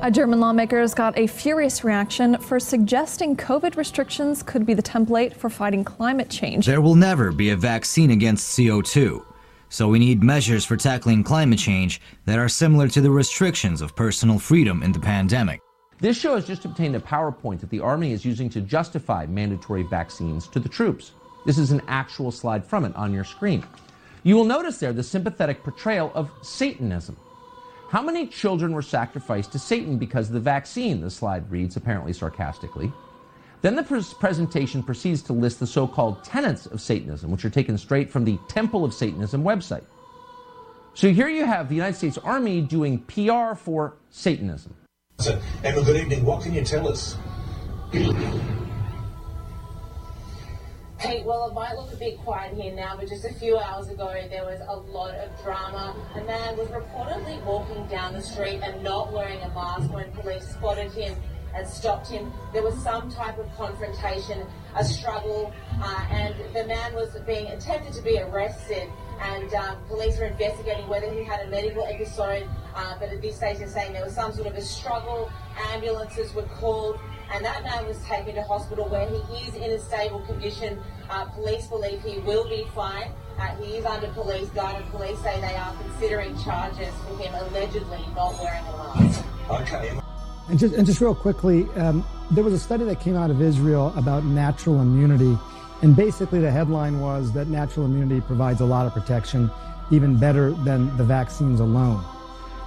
A German lawmakers got a furious reaction for suggesting COVID restrictions could be the template for fighting climate change. There will never be a vaccine against CO2. So we need measures for tackling climate change that are similar to the restrictions of personal freedom in the pandemic. This show has just obtained a PowerPoint that the Army is using to justify mandatory vaccines to the troops. This is an actual slide from it on your screen. You will notice there the sympathetic portrayal of Satanism. How many children were sacrificed to Satan because of the vaccine? The slide reads, apparently sarcastically. Then the pres- presentation proceeds to list the so called tenets of Satanism, which are taken straight from the Temple of Satanism website. So here you have the United States Army doing PR for Satanism. Emma, good evening. What can you tell us? Hey, well, it might look a bit quiet here now, but just a few hours ago there was a lot of drama. A man was reportedly walking down the street and not wearing a mask when police spotted him and stopped him. There was some type of confrontation, a struggle, uh, and the man was being attempted to be arrested. And um, police were investigating whether he had a medical episode, uh, but at this stage they're saying there was some sort of a struggle. Ambulances were called and that man was taken to hospital where he is in a stable condition. Uh, police believe he will be fine. Uh, he is under police guard, and police say they are considering charges for him allegedly not wearing a mask. Okay. And just, and just real quickly, um, there was a study that came out of Israel about natural immunity. And basically, the headline was that natural immunity provides a lot of protection, even better than the vaccines alone.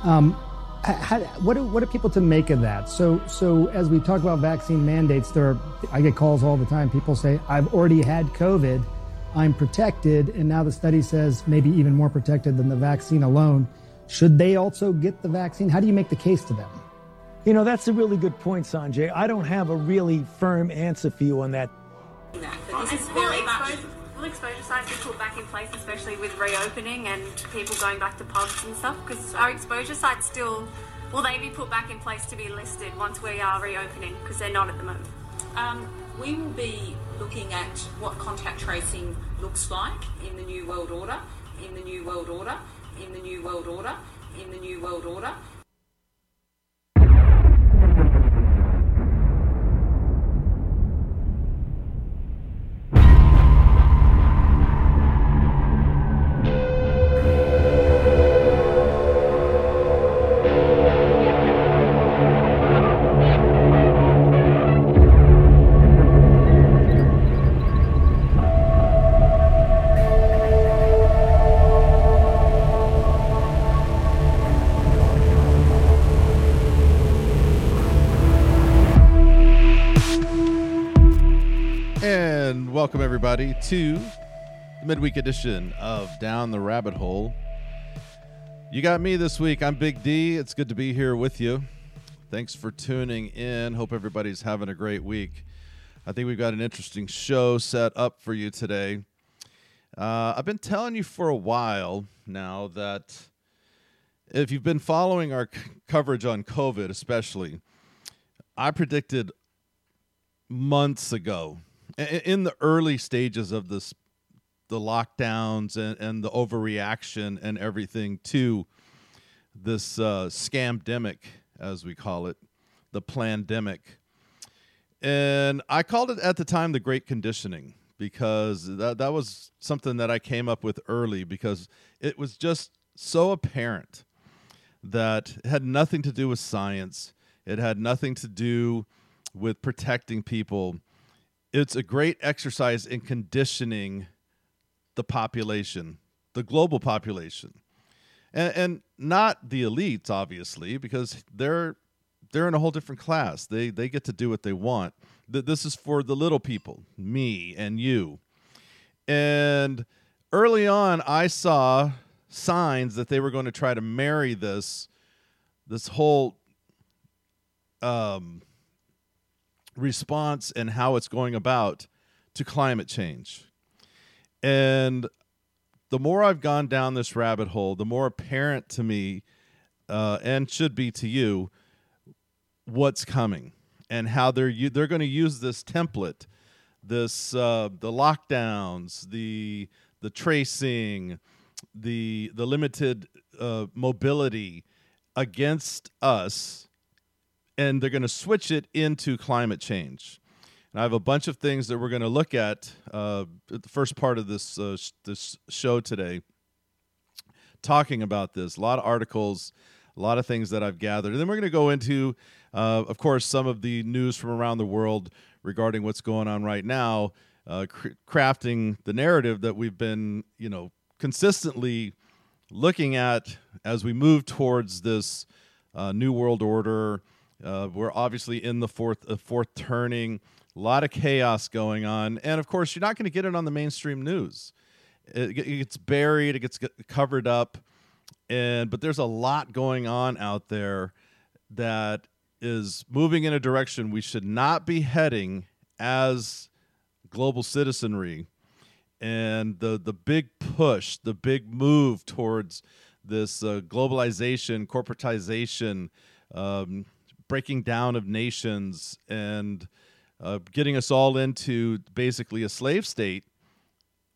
Um, how, what, do, what are people to make of that? So, so as we talk about vaccine mandates, there are, I get calls all the time. People say, I've already had COVID, I'm protected, and now the study says maybe even more protected than the vaccine alone. Should they also get the vaccine? How do you make the case to them? You know, that's a really good point, Sanjay. I don't have a really firm answer for you on that. This Will exposure sites be put back in place, especially with reopening and people going back to pubs and stuff? Because our exposure sites still, will they be put back in place to be listed once we are reopening? Because they're not at the moment. Um, we will be looking at what contact tracing looks like in the New World Order, in the New World Order, in the New World Order, in the New World Order. Everybody to the midweek edition of Down the Rabbit Hole. You got me this week. I'm Big D. It's good to be here with you. Thanks for tuning in. Hope everybody's having a great week. I think we've got an interesting show set up for you today. Uh, I've been telling you for a while now that if you've been following our c- coverage on COVID, especially, I predicted months ago in the early stages of this the lockdowns and, and the overreaction and everything to this uh, scamdemic as we call it the plandemic. And i called it at the time the great conditioning because that, that was something that i came up with early because it was just so apparent that it had nothing to do with science. It had nothing to do with protecting people it's a great exercise in conditioning the population, the global population, and, and not the elites, obviously, because they're they're in a whole different class. They they get to do what they want. Th- This is for the little people, me and you. And early on, I saw signs that they were going to try to marry this this whole um, response and how it's going about to climate change. And the more I've gone down this rabbit hole, the more apparent to me, uh, and should be to you, what's coming and how they're they're going to use this template, this uh, the lockdowns, the the tracing, the the limited uh, mobility against us and they're going to switch it into climate change. And I have a bunch of things that we're going to look at uh, at the first part of this uh, sh- this show today, talking about this. A lot of articles, a lot of things that I've gathered, and then we're going to go into, uh, of course, some of the news from around the world regarding what's going on right now, uh, cr- crafting the narrative that we've been, you know, consistently looking at as we move towards this uh, new world order. Uh, we're obviously in the fourth uh, fourth turning. A lot of chaos going on, and of course, you're not going to get it on the mainstream news. It, it gets buried, it gets covered up, and but there's a lot going on out there that is moving in a direction we should not be heading as global citizenry and the the big push, the big move towards this uh, globalization, corporatization, um, breaking down of nations, and uh, getting us all into basically a slave state.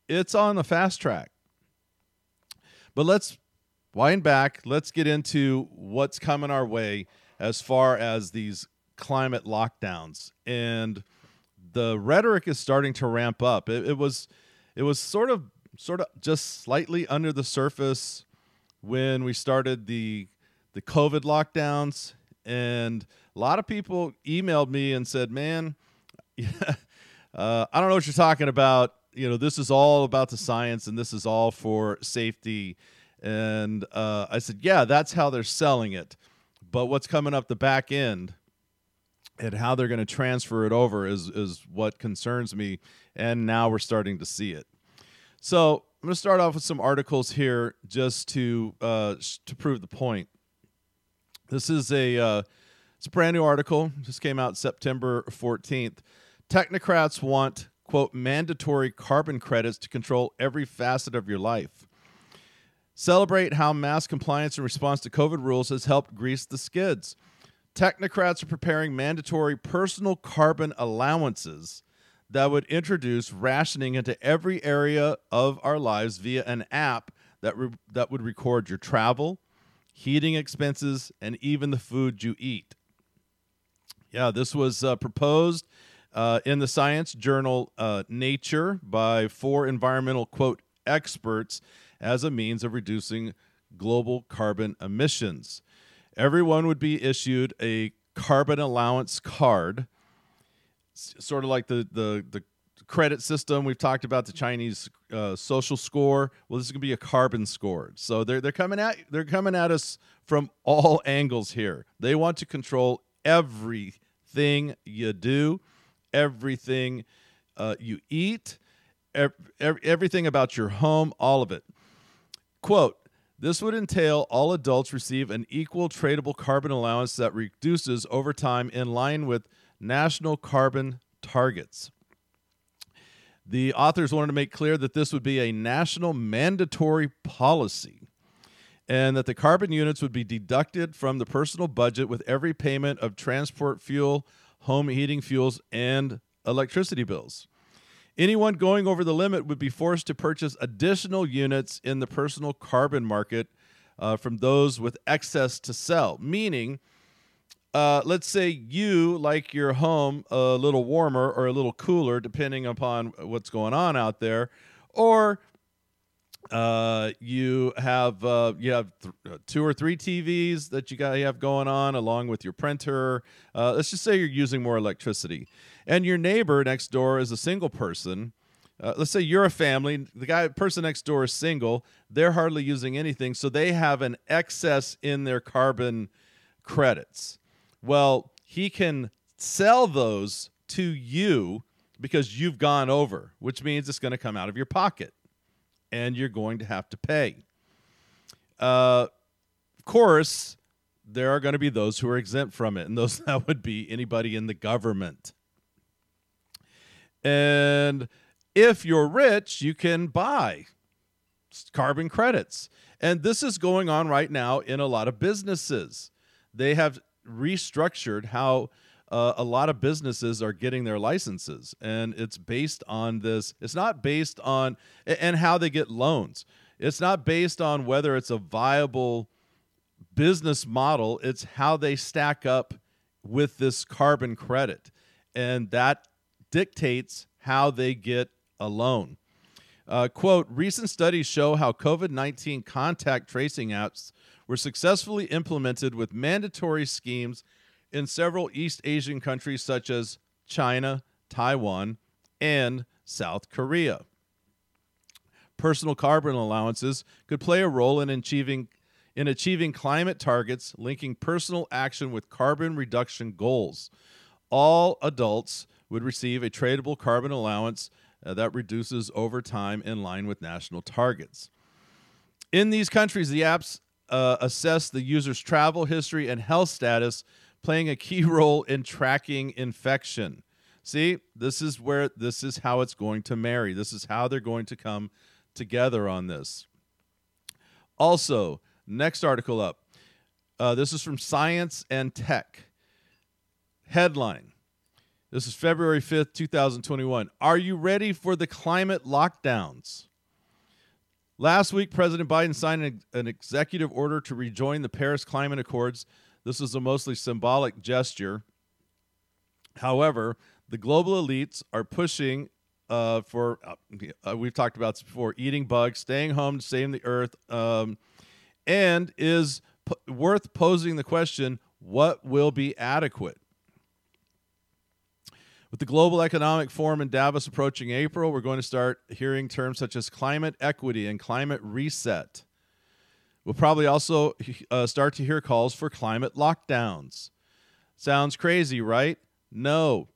It's on the fast track. But let's wind back. Let's get into what's coming our way as far as these climate lockdowns and the rhetoric is starting to ramp up. It, it was it was sort of sort of just slightly under the surface when we started the the COVID lockdowns, and a lot of people emailed me and said, "Man, uh, I don't know what you're talking about. You know, this is all about the science, and this is all for safety." And uh, I said, "Yeah, that's how they're selling it, but what's coming up the back end?" and how they're going to transfer it over is is what concerns me and now we're starting to see it so i'm going to start off with some articles here just to uh, to prove the point this is a uh, it's a brand new article. Just came out september 14th technocrats want quote mandatory carbon credits to control every facet of your life. Celebrate how mass compliance in response to covid rules has helped grease the skids. Technocrats are preparing mandatory personal carbon allowances that would introduce rationing into every area of our lives via an app that, re- that would record your travel, heating expenses, and even the food you eat. Yeah, this was uh, proposed uh, in the science journal uh, Nature by four environmental, quote, experts as a means of reducing global carbon emissions everyone would be issued a carbon allowance card, sort of like the the the credit system we've talked about the Chinese uh, social score. Well, this is going to be a carbon score. So they're they're coming at they're coming at us from all angles here. They want to control everything you do, everything uh, you eat, ev- ev- everything about your home, all of it. Quote this would entail all adults receive an equal tradable carbon allowance that reduces over time in line with national carbon targets. The authors wanted to make clear that this would be a national mandatory policy and that the carbon units would be deducted from the personal budget with every payment of transport fuel, home heating fuels, and electricity bills. Anyone going over the limit would be forced to purchase additional units in the personal carbon market uh, from those with excess to sell. Meaning, uh, let's say you like your home a little warmer or a little cooler, depending upon what's going on out there, or uh, you have uh, you have th- uh, two or three TVs that you got have going on along with your printer. Uh, let's just say you're using more electricity and your neighbor next door is a single person, let's say you're a family, the guy person next door is single, they're hardly using anything, so they have an excess in their carbon credits. Well, he can sell those to you because you've gone over, which means it's going to come out of your pocket and you're going to have to pay. Uh, of course, there are going to be those who are exempt from it, and those that would be anybody in the government. And if you're rich, you can buy carbon credits. And this is going on right now in a lot of businesses. They have restructured how uh, a lot of businesses are getting their licenses. And it's based on this. It's not based on, and how they get loans. It's not based on whether it's a viable business model, it's how they stack up with this carbon credit, and that dictates how they get a loan. Uh, quote Recent studies show how COVID 19 contact tracing apps were successfully implemented with mandatory schemes in several East Asian countries such as China, Taiwan, and South Korea. Personal carbon allowances could play a role in achieving in achieving climate targets linking personal action with carbon reduction goals. All adults would receive a tradable carbon allowance uh, that reduces over time in line with national targets. In these countries, the apps uh, assess the user's travel history and health status, playing a key role in tracking infection. See, this is where this is how it's going to marry. This is how they're going to come together on this. Also, next article up. Uh, this is from Science and Tech. Headline This is February 5th, 2021. Are you ready for the climate lockdowns? Last week, President Biden signed an, executive order to rejoin the Paris Climate Accords. This is a mostly symbolic gesture. However, the global elites are pushing uh, for uh, we've talked about this before eating bugs staying home saving the earth um, and is p- worth posing the question what will be adequate with the global economic forum in davos approaching april we're going to start hearing terms such as climate equity and climate reset. We'll probably also uh, start to hear calls for climate lockdowns. Sounds crazy right? No.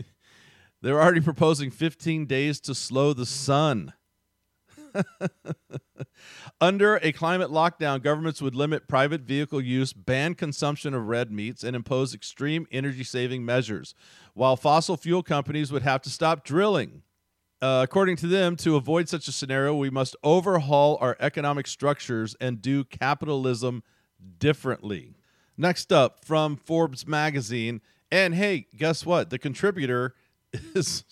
They're already proposing 15 days to slow the sun. Under a climate lockdown, governments would limit private vehicle use, ban consumption of red meats, and impose extreme energy saving measures, while fossil fuel companies would have to stop drilling. Uh, according to them, to avoid such a scenario, we must overhaul our economic structures and do capitalism differently. Next up from Forbes magazine. And hey, guess what? The contributor is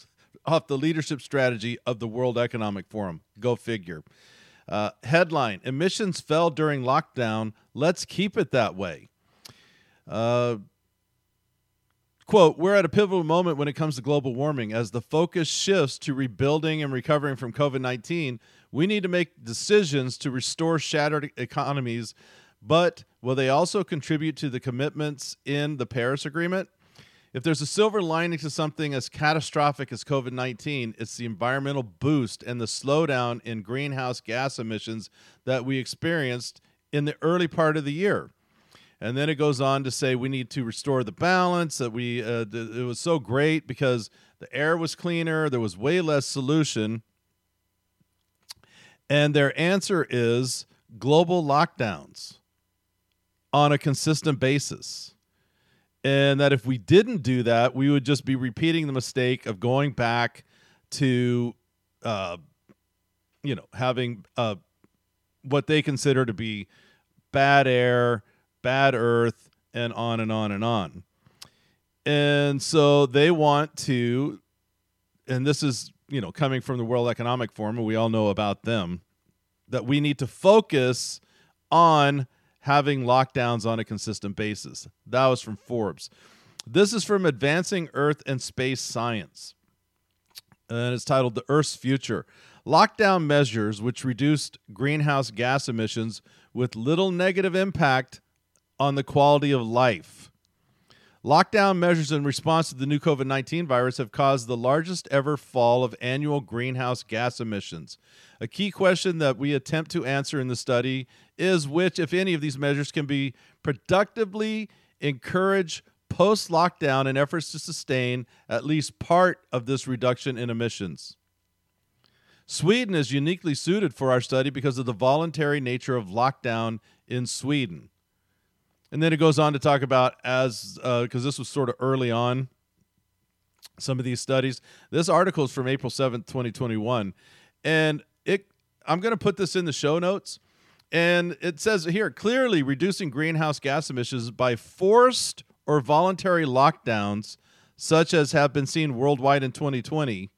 off the leadership strategy of the World Economic Forum. Go figure. Uh, headline Emissions fell during lockdown. Let's keep it that way. Uh, quote We're at a pivotal moment when it comes to global warming. As the focus shifts to rebuilding and recovering from COVID 19, we need to make decisions to restore shattered economies. But will they also contribute to the commitments in the Paris Agreement? If there's a silver lining to something as catastrophic as COVID 19, it's the environmental boost and the slowdown in greenhouse gas emissions that we experienced in the early part of the year. And then it goes on to say we need to restore the balance, that we, uh, th- it was so great because the air was cleaner, there was way less solution. And their answer is global lockdowns on a consistent basis and that if we didn't do that, we would just be repeating the mistake of going back to, uh, you know, having uh, what they consider to be bad air, bad earth, and on and on and on. And so they want to, and this is, you know, coming from the World Economic Forum, and we all know about them, that we need to focus on having lockdowns on a consistent basis. That was from Forbes. This is from Advancing Earth and Space Science. And it's titled The Earth's Future. Lockdown measures which reduced greenhouse gas emissions with little negative impact on the quality of life. Lockdown measures in response to the new COVID 19 virus have caused the largest ever fall of annual greenhouse gas emissions. A key question that we attempt to answer in the study is which, if any, of these measures can be productively encourage post lockdown in efforts to sustain at least part of this reduction in emissions. Sweden is uniquely suited for our study because of the voluntary nature of lockdown in Sweden. And then it goes on to talk about as because uh, this was sort of early on some of these studies. This article is from April 7th, 2021. And it I'm going to put this in the show notes and it says here clearly reducing greenhouse gas emissions by forced or voluntary lockdowns, such as have been seen worldwide in 2020,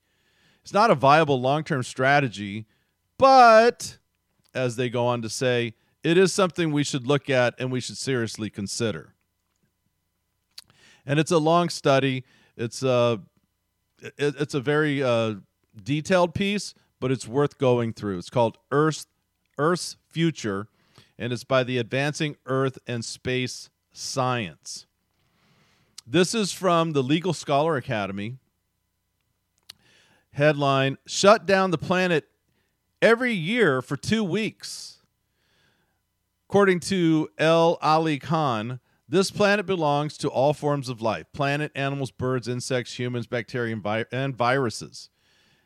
is not a viable long term strategy. But, as they go on to say, it is something we should look at and we should seriously consider. and it's a long study. It's a it, it's a very uh, detailed piece, but it's worth going through. It's called Earth Earth's Future, and it's by the Advancing Earth and Space Science. This is from the Legal Scholar Academy. Headline Shut down the planet every year for two weeks. According to L. Ali Khan, this planet belongs to all forms of life planet, animals, birds, insects, humans, bacteria, vi- and viruses.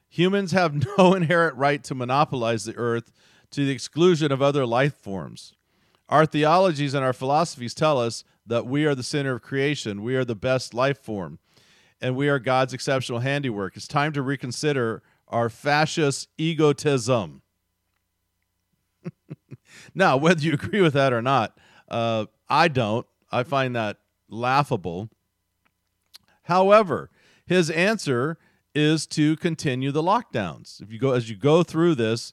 Humans have no inherent right to monopolize the earth to the exclusion of other life forms. Our theologies and our philosophies tell us that we are the center of creation, we are the best life form, and we are God's exceptional handiwork. It's time to reconsider our fascist egotism. now, whether you agree with that or not, uh, I don't. I find that laughable. However, his answer is to continue the lockdowns. If you go as you go through this,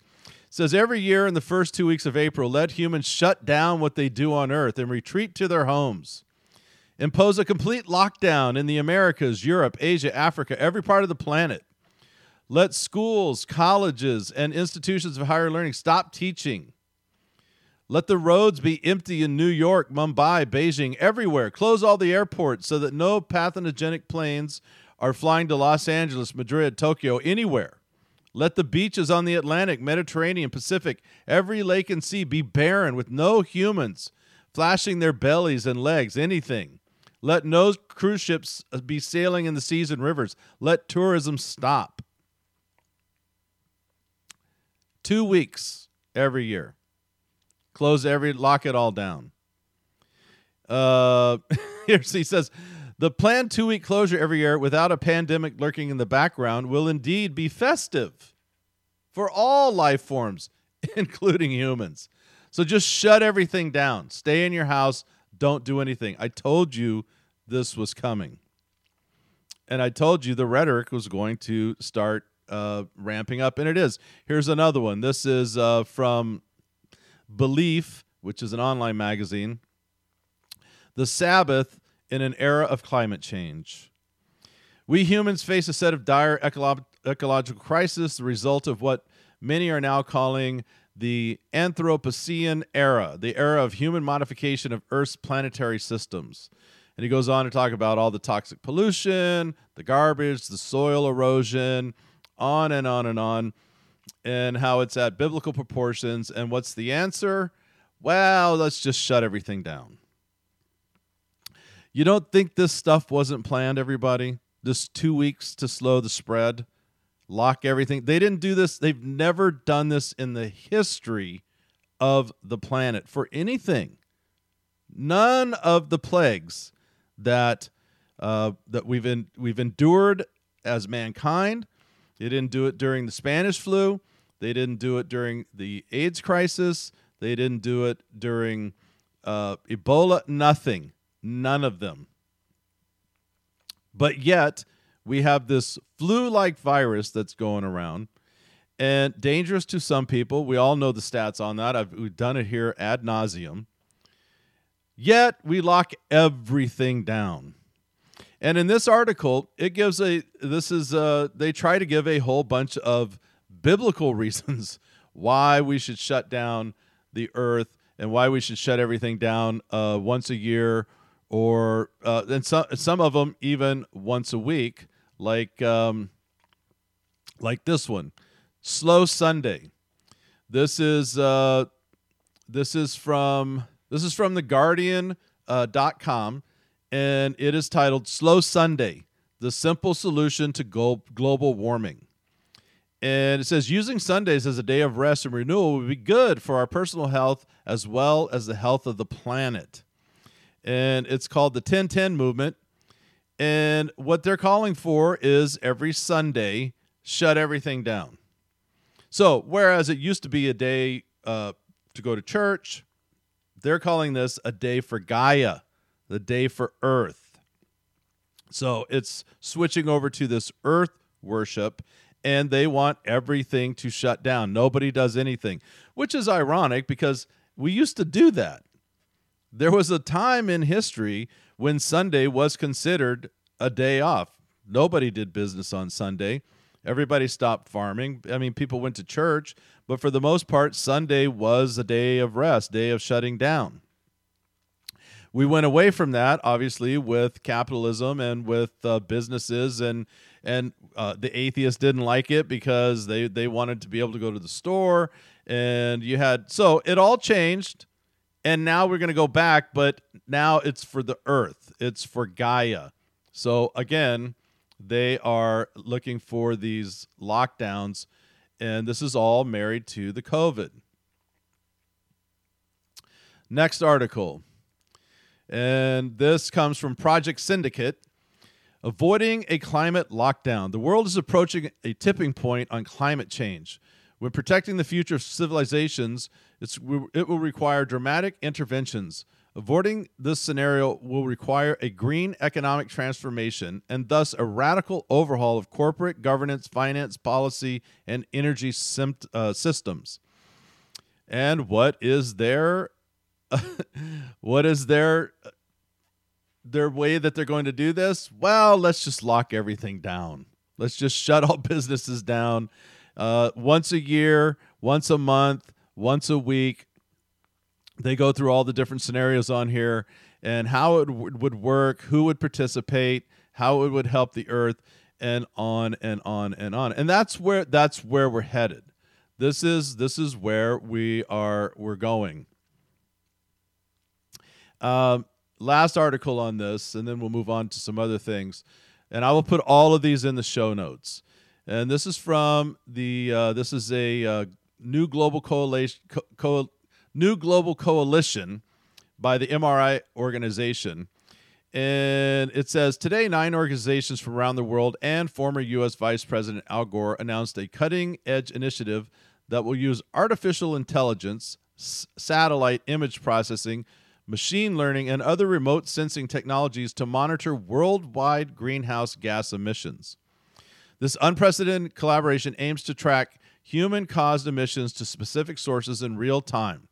says every year in the first 2 weeks of April, let humans shut down what they do on earth and retreat to their homes. Impose a complete lockdown in the Americas, Europe, Asia, Africa, every part of the planet. Let schools, colleges, and institutions of higher learning stop teaching. Let the roads be empty in New York, Mumbai, Beijing, everywhere. Close all the airports so that no pathogenic planes are flying to Los Angeles, Madrid, Tokyo, anywhere. Let the beaches on the Atlantic, Mediterranean, Pacific, every lake and sea be barren with no humans flashing their bellies and legs, anything. Let no cruise ships uh, be sailing in the seas and rivers. Let tourism stop. Two weeks every year. Close every, lock it all down. Uh, here he says, the planned two week closure every year without a pandemic lurking in the background will indeed be festive for all life forms, including humans. So just shut everything down. Stay in your house. Don't do anything. I told you this was coming. And I told you the rhetoric was going to start uh, ramping up, and it is. Here's another one. This is uh, from Belief, which is an online magazine. The Sabbath in an era of climate change. We humans face a set of dire ecolo- ecological crises, the result of what many are now calling the Anthropocene era, the era of human modification of Earth's planetary systems. And he goes on to talk about all the toxic pollution, the garbage, the soil erosion, on and on and on, and how it's at biblical proportions. And what's the answer? Well, let's just shut everything down. You don't think this stuff wasn't planned, everybody? This two weeks to slow the spread, lock everything. They didn't do this. They've never done this in the history of the planet for anything. None of the plagues that uh, that we've in, we've endured as mankind. They didn't do it during the Spanish flu. They didn't do it during the AIDS crisis. They didn't do it during uh, Ebola. Nothing. None of them. But yet, we have this flu like virus that's going around and dangerous to some people. We all know the stats on that. I've, we've done it here ad nauseum. Yet, we lock everything down. And in this article, it gives a this is uh they try to give a whole bunch of biblical reasons why we should shut down the earth and why we should shut everything down uh, once a year or uh, and some some of them even once a week, like um, like this one, Slow Sunday. This is uh, this is from this is from the Guardian uh, dot com, and it is titled "Slow Sunday: The Simple Solution to Global Warming." And it says using Sundays as a day of rest and renewal would be good for our personal health as well as the health of the planet and it's called the 1010 movement. And what they're calling for is every Sunday, shut everything down. So, whereas it used to be a day uh, to go to church, they're calling this a day for Gaia, the day for Earth. So, it's switching over to this Earth worship, and they want everything to shut down. Nobody does anything, which is ironic because we used to do that. There was a time in history when Sunday was considered a day off. Nobody did business on Sunday. Everybody stopped farming. I mean, people went to church, but for the most part, Sunday was a day of rest, day of shutting down. We went away from that, obviously, with capitalism and with uh, businesses, and and uh, the atheists didn't like it because they they wanted to be able to go to the store, and you had so it all changed, and now we're going to go back, but now it's for the Earth, it's for Gaia. So again, they are looking for these lockdowns, and this is all married to the COVID. Next article. And this comes from Project Syndicate. Avoiding a climate lockdown. The world is approaching a tipping point on climate change. When protecting the future of civilizations, it will require dramatic interventions. Avoiding this scenario will require a green economic transformation and thus a radical overhaul of corporate governance, finance, policy, and energy uh, systems. And what is their what is their their way that they're going to do this? Well, let's just lock everything down. Let's just shut all businesses down uh, once a year, once a month, once a week they go through all the different scenarios on here and how it w- would work, who would participate, how it would help the earth and on and on and on. And that's where that's where we're headed. This is this is where we are we're going. Um, last article on this, and then we'll move on to some other things. And I will put all of these in the show notes. And this is from the uh, this is a uh, new global coalition co- co- new global coalition by the MRI organization. And it says today, nine organizations from around the world and former U.S. Vice President Al Gore announced a cutting edge initiative that will use artificial intelligence, s- satellite image processing, machine learning, and other remote sensing technologies to monitor worldwide greenhouse gas emissions. This unprecedented collaboration aims to track human caused emissions to specific sources in real time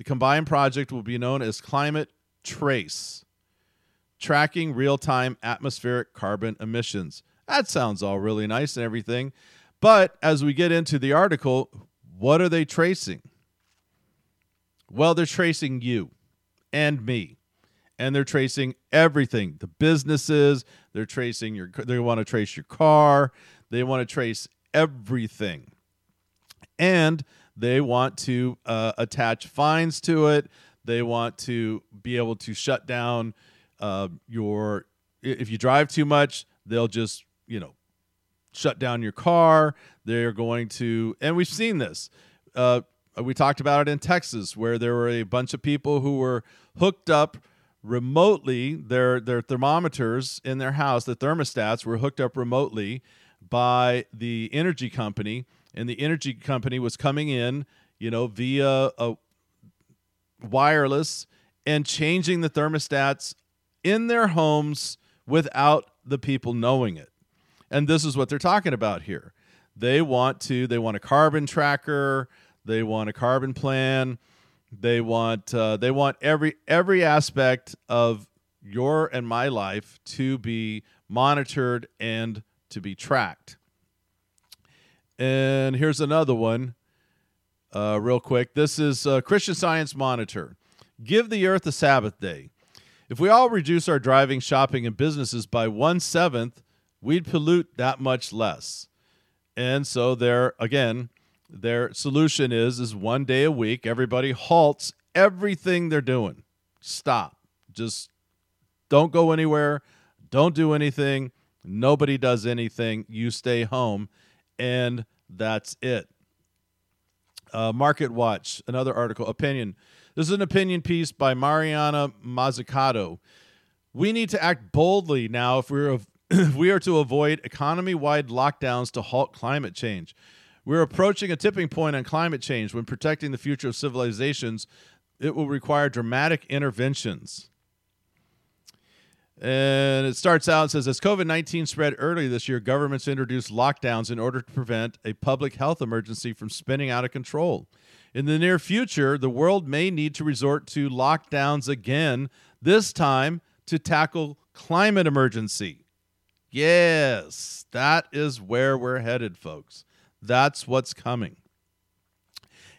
the combined project will be known as Climate Trace, tracking real time atmospheric carbon emissions. That sounds all really nice and everything. But as we get into the article, what are they tracing? Well, they're tracing you and me. And they're tracing everything the businesses, they're tracing your, they want to trace your car, they want to trace everything. And they want to uh, attach fines to it. They want to be able to shut down uh, your. If you drive too much, they'll just you know shut down your car. They're going to, and we've seen this. Uh, Uh, we talked about it in Texas, where there were a bunch of people who were hooked up remotely. Their their thermometers in their house, the thermostats, were hooked up remotely by the energy company and the energy company was coming in, you know, via a wireless and changing the thermostats in their homes without the people knowing it. And this is what they're talking about here. They want to they want a carbon tracker, they want a carbon plan, they want uh, they want every every aspect of your and my life to be monitored and to be tracked. And here's another one, uh, real quick. This is uh, Christian Science Monitor. Give the earth a Sabbath day. If we all reduce our driving, shopping, and businesses by one seventh, we'd pollute that much less. And so there again, their solution is is one day a week, everybody halts everything they're doing. Stop. Just don't go anywhere. Don't do anything. Nobody does anything. You stay home and that's it. Uh, Market Watch, another article, opinion. This is an opinion piece by Mariana Mazzucato. We need to act boldly now if we're if we are to avoid economy-wide lockdowns to halt climate change. We're approaching a tipping point on climate change. When protecting the future of civilizations, it will require dramatic interventions. And it starts out says as COVID 19 spread early this year, governments introduced lockdowns in order to prevent a public health emergency from spinning out of control. In the near future, the world may need to resort to lockdowns again, this time to tackle climate emergency. Yes, that is where we're headed, folks. That's what's coming.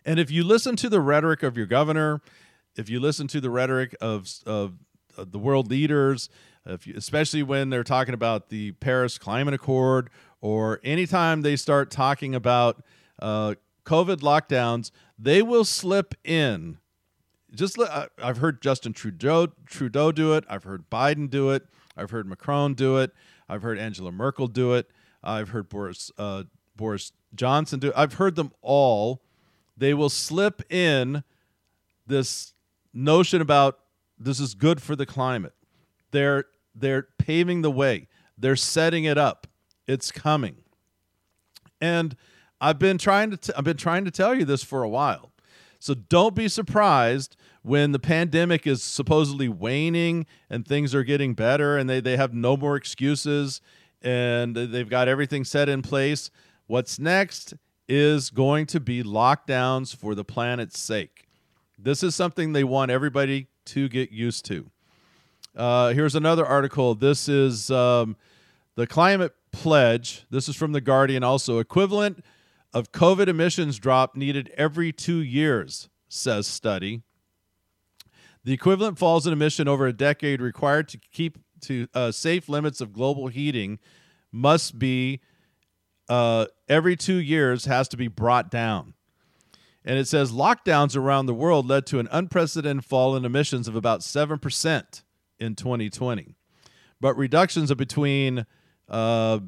And if you listen to the rhetoric of your governor, if you listen to the rhetoric of, of, of the world leaders, you, especially when they're talking about the Paris Climate Accord, or anytime they start talking about uh, COVID lockdowns, they will slip in. Just I've heard Justin Trudeau Trudeau do it. I've heard Biden do it. I've heard Macron do it. I've heard Angela Merkel do it. I've heard Boris uh, Boris Johnson do. I've heard them all. They will slip in this notion about this is good for the climate. They're they're paving the way. They're setting it up. It's coming. And I've been trying to t- I've been trying to tell you this for a while. So don't be surprised when the pandemic is supposedly waning and things are getting better and they, they have no more excuses and they've got everything set in place. What's next is going to be lockdowns for the planet's sake. This is something they want everybody to get used to. Uh, here's another article. This is um, the climate pledge. This is from The Guardian also. Equivalent of COVID emissions drop needed every two years, says study. The equivalent falls in emission over a decade required to keep to uh, safe limits of global heating must be uh, every two years has to be brought down. And it says lockdowns around the world led to an unprecedented fall in emissions of about 7% in 2020. But reductions of between uh,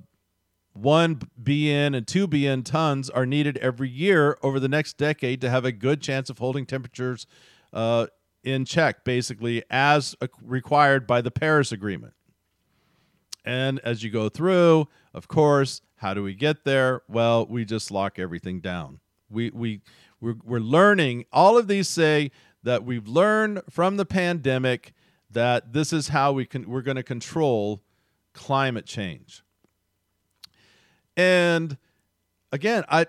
1 BN and 2 BN tons are needed every year over the next decade to have a good chance of holding temperatures uh, in check, basically, as required by the Paris Agreement. And as you go through, of course, how do we get there? Well, we just lock everything down. We, we, we're, we're learning, all of these say that we've learned from the pandemic that this is how we can, we're going to control climate change. And again, I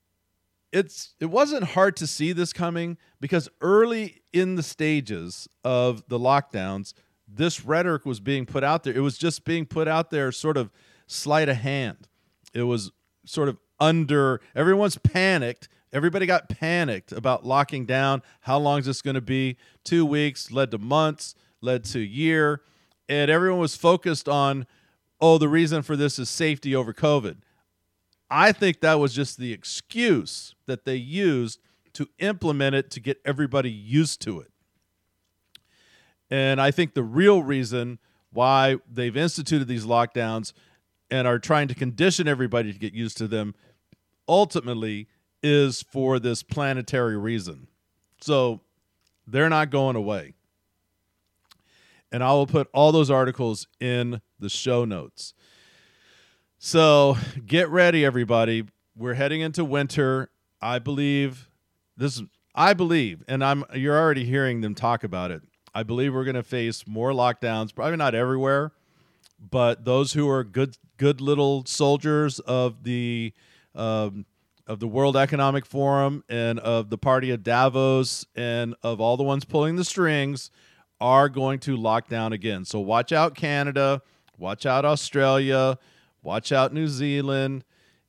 it's it wasn't hard to see this coming because early in the stages of the lockdowns, this rhetoric was being put out there. It was just being put out there sort of sleight of hand. It was sort of under everyone's panicked. Everybody got panicked about locking down. How long is this going to be? Two weeks led to months, led to year. And everyone was focused on oh, the reason for this is safety over COVID. I think that was just the excuse that they used to implement it to get everybody used to it. And I think the real reason why they've instituted these lockdowns and are trying to condition everybody to get used to them ultimately is for this planetary reason. So they're not going away and I will put all those articles in the show notes. So get ready, everybody. We're heading into winter. I believe this. I believe, and I'm. You're already hearing them talk about it. I believe we're going to face more lockdowns. Probably not everywhere, but those who are good, good little soldiers of the um, of the World Economic Forum and of the Party of Davos and of all the ones pulling the strings are going to lock down again. So watch out, Canada. Watch out, Australia. Watch out, New Zealand.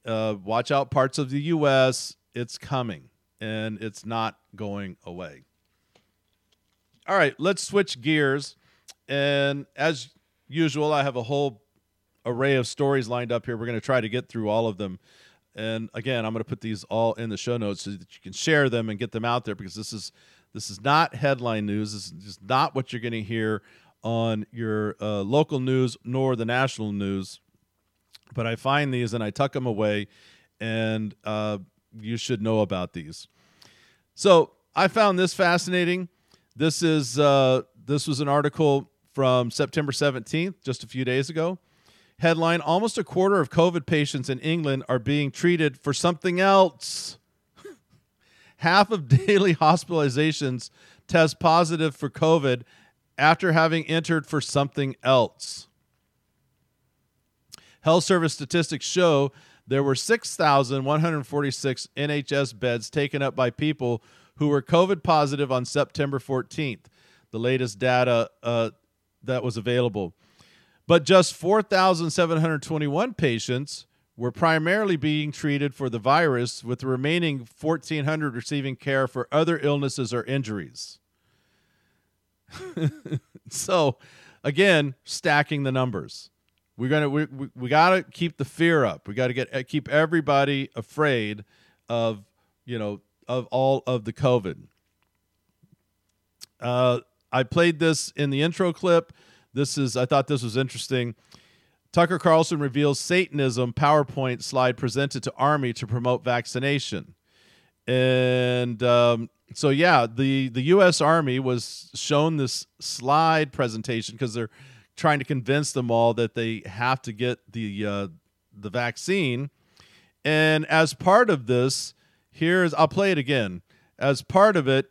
Uh, watch out, parts of the U.S. It's coming and it's not going away. All right, let's switch gears. And as usual, I have a whole array of stories lined up here. We're going to try to get through all of them. And again, I'm going to put these all in the show notes so that you can share them and get them out there because this is this is not headline news. This is not what you're going to hear on your uh, local news nor the national news. But I find these and I tuck them away, and uh, you should know about these. So I found this fascinating. This is uh, this was an article from September 17th, just a few days ago. Headline: Almost a quarter of COVID patients in England are being treated for something else half of daily hospitalizations test positive for COVID after having entered for something else. Health Service statistics show there were 6,146 NHS beds taken up by people who were COVID positive on September 14th. The latest data uh, that was available. But just 4,721 patients were primarily being treated for the virus, with the remaining 1,400 receiving care for other illnesses or injuries. so, again, stacking the numbers. We're gonna we, we, we gotta keep the fear up. We gotta get keep everybody afraid of you know of all of the COVID. Uh, I played this in the intro clip. This is I thought this was interesting. Tucker Carlson reveals Satanism PowerPoint slide presented to Army to promote vaccination, and um, so yeah, the the U.S. Army was shown this slide presentation because they're trying to convince them all that they have to get the uh, the vaccine. And as part of this, here's I'll play it again. As part of it,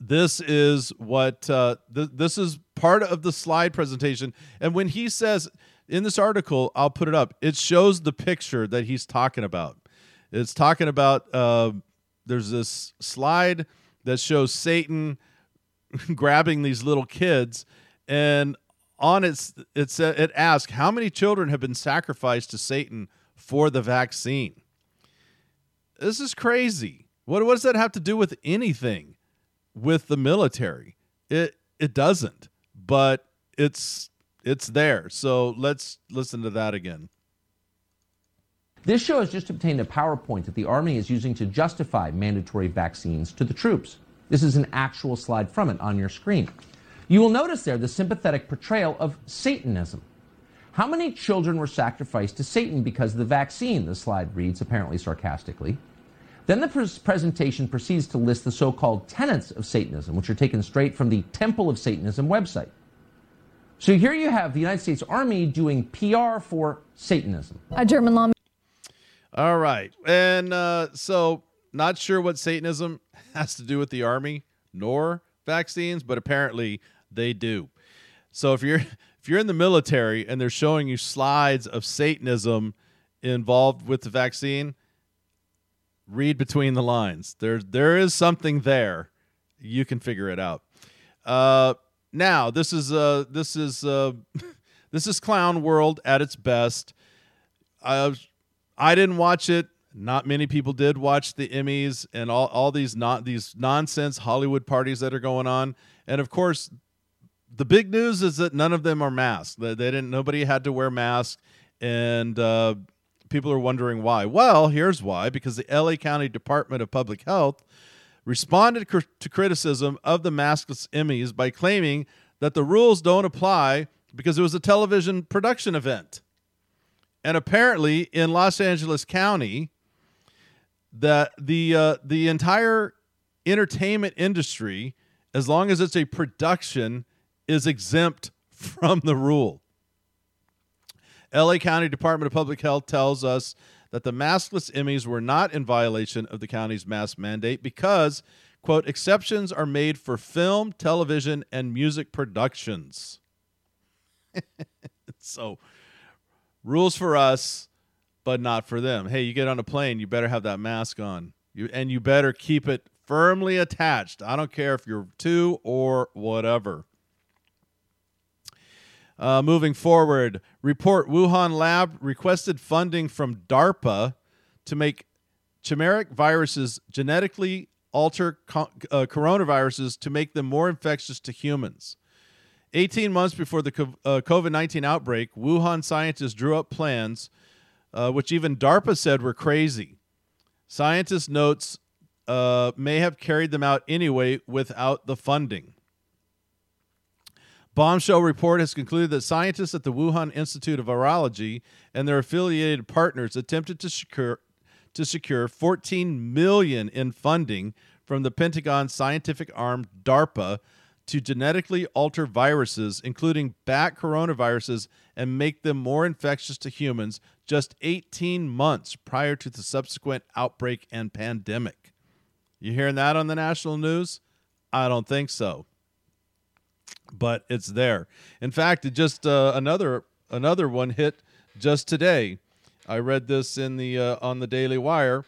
this is what uh, th- this is part of the slide presentation. And when he says in this article, I'll put it up. It shows the picture that he's talking about. It's talking about uh, there's this slide that shows Satan grabbing these little kids and on its it's it asks how many children have been sacrificed to Satan for the vaccine. This is crazy. What what does that have to do with anything with the military? It it doesn't, but it's it's there. So let's listen to that again. This show has just obtained a PowerPoint that the Army is using to justify mandatory vaccines to the troops. This is an actual slide from it on your screen. You will notice there the sympathetic portrayal of Satanism. How many children were sacrificed to Satan because of the vaccine? The slide reads, apparently sarcastically. Then the pres- presentation proceeds to list the so called tenets of Satanism, which are taken straight from the Temple of Satanism website. So here you have the United States Army doing PR for Satanism. A German law. All right. And uh, so, not sure what Satanism has to do with the Army nor vaccines, but apparently they do. So if you're if you're in the military and they're showing you slides of Satanism involved with the vaccine, read between the lines. There there is something there. You can figure it out. Uh, now this is uh this is uh this is clown world at its best. I I didn't watch it. Not many people did watch the Emmys and all, all these not these nonsense Hollywood parties that are going on. And of course, the big news is that none of them are masked. They, they didn't. Nobody had to wear masks, and uh, people are wondering why. Well, here's why: because the LA County Department of Public Health responded cr- to criticism of the maskless Emmys by claiming that the rules don't apply because it was a television production event. And apparently, in Los Angeles County, that the uh, the entire entertainment industry, as long as it's a production, is exempt from the rule. LA County Department of Public Health tells us that the maskless Emmys were not in violation of the county's mask mandate because, quote, exceptions are made for film, television, and music productions. so, rules for us, but not for them. Hey, you get on a plane, you better have that mask on. You and you better keep it firmly attached. I don't care if you're two or whatever. Uh, moving forward, report Wuhan lab requested funding from DARPA to make chimeric viruses genetically alter co- uh, coronaviruses to make them more infectious to humans. 18 months before the uh, COVID 19 outbreak, Wuhan scientists drew up plans uh, which even DARPA said were crazy. Scientists notes uh, may have carried them out anyway without the funding. Bombshell report has concluded that scientists at the Wuhan Institute of Virology and their affiliated partners attempted to secure to secure 14 million in funding from the Pentagon scientific arm DARPA to genetically alter viruses, including bat coronaviruses, and make them more infectious to humans just 18 months prior to the subsequent outbreak and pandemic. You hearing that on the national news? I don't think so. But it's there. In fact, it just uh, another another one hit just today. I read this in the uh, on the Daily Wire.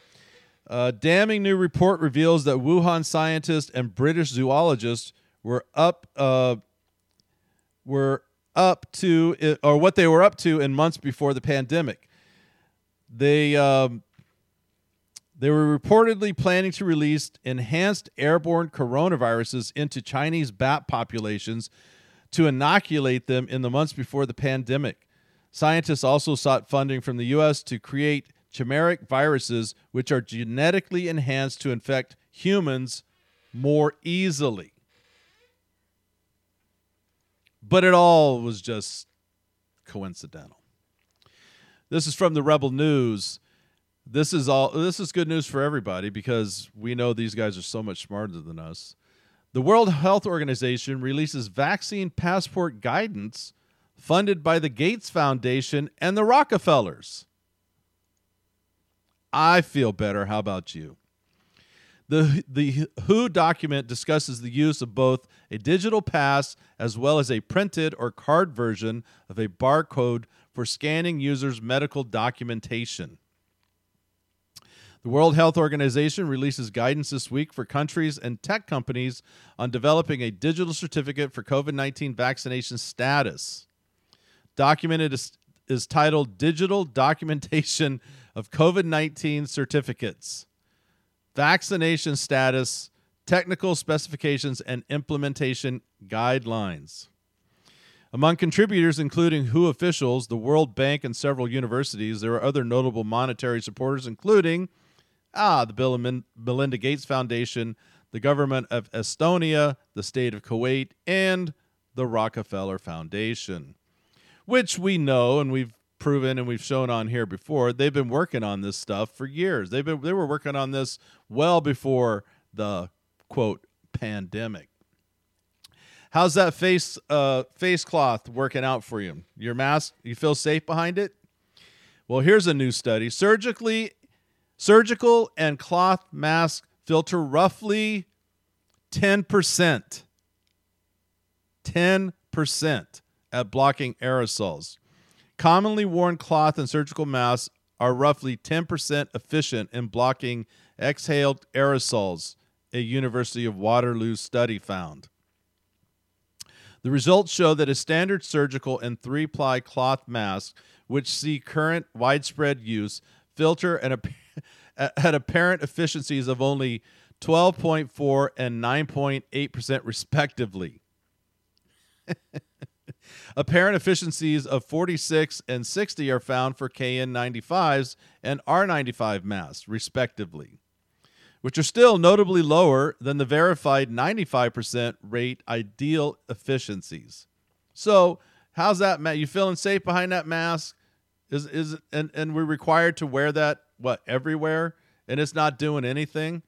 Uh, damning new report reveals that Wuhan scientists and British zoologists were up uh, were up to, or what they were up to in months before the pandemic. They um, they were reportedly planning to release enhanced airborne coronaviruses into Chinese bat populations to inoculate them in the months before the pandemic. Scientists also sought funding from the U.S. to create chimeric viruses, which are genetically enhanced to infect humans more easily. But it all was just coincidental. This is from the Rebel News. This is all this is good news for everybody because we know these guys are so much smarter than us. The World Health Organization releases vaccine passport guidance funded by the Gates Foundation and the Rockefellers. I feel better. How about you? The, the WHO document discusses the use of both a digital pass as well as a printed or card version of a barcode for scanning users' medical documentation. The World Health Organization releases guidance this week for countries and tech companies on developing a digital certificate for COVID 19 vaccination status. Documented is, is titled Digital Documentation of COVID 19 Certificates vaccination status, technical specifications, and implementation guidelines. Among contributors, including WHO officials, the World Bank, and several universities, there are other notable monetary supporters, including ah, the Bill and Melinda Gates Foundation, the government of Estonia, the state of Kuwait, and the Rockefeller Foundation, which we know and we've proven and we've shown on here before, they've been working on this stuff for years. They've been they were working on this well before the quote pandemic. How's that face uh, face cloth working out for you? Your mask, you feel safe behind it? Well, here's a new study. Surgically surgical and cloth masks filter roughly 10%. 10% at blocking aerosols. Commonly worn cloth and surgical masks are roughly 10% efficient in blocking exhaled aerosols, a University of Waterloo study found. The results show that a standard surgical and three ply cloth mask, which see current widespread use, filter and at apparent efficiencies of only 12.4 and 9.8% respectively. Apparent efficiencies of 46 and 60 are found for KN95s and R95 masks, respectively, which are still notably lower than the verified 95% rate ideal efficiencies. So, how's that, Matt? You feeling safe behind that mask? Is is and and we're required to wear that what everywhere, and it's not doing anything.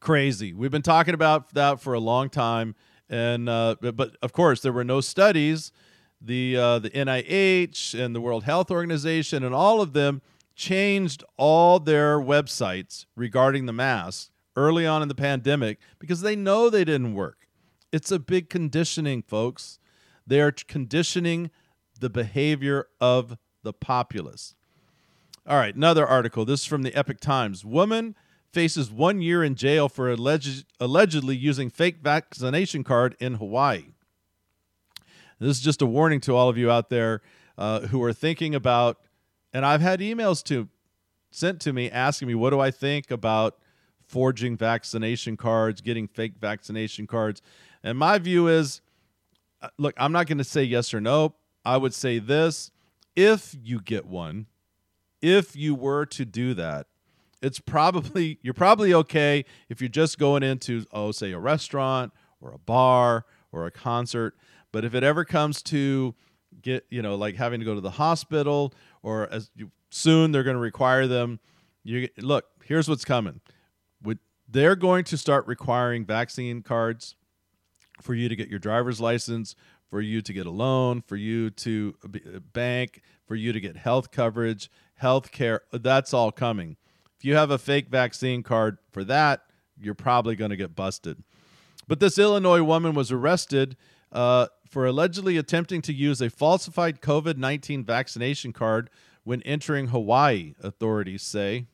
Crazy. We've been talking about that for a long time and uh, but of course there were no studies. The uh, the NIH and the World Health Organization and all of them changed all their websites regarding the mask early on in the pandemic because they know they didn't work. It's a big conditioning, folks. They are conditioning the behavior of the populace. All right, another article. This is from the Epoch Times. Woman faces one year in jail for alleged, allegedly using fake vaccination card in Hawaii. This is just a warning to all of you out there uh, who are thinking about, and I've had emails to sent to me asking me what do I think about forging vaccination cards, getting fake vaccination cards, and my view is, uh, look, I'm not going to say yes or no. I would say this: if you get one, if you were to do that, it's probably you're probably okay if you're just going into oh say a restaurant or a bar or a concert. But if it ever comes to get you know like having to go to the hospital or as you, soon they're going to require them you look here's what's coming. They're going to start requiring vaccine cards for you to get your driver's license for you to get a loan for you to bank for you to get health coverage health care that's all coming if you have a fake vaccine card for that, you're probably going to get busted. But this Illinois woman was arrested uh, for allegedly attempting to use a falsified COVID 19 vaccination card when entering Hawaii, authorities say.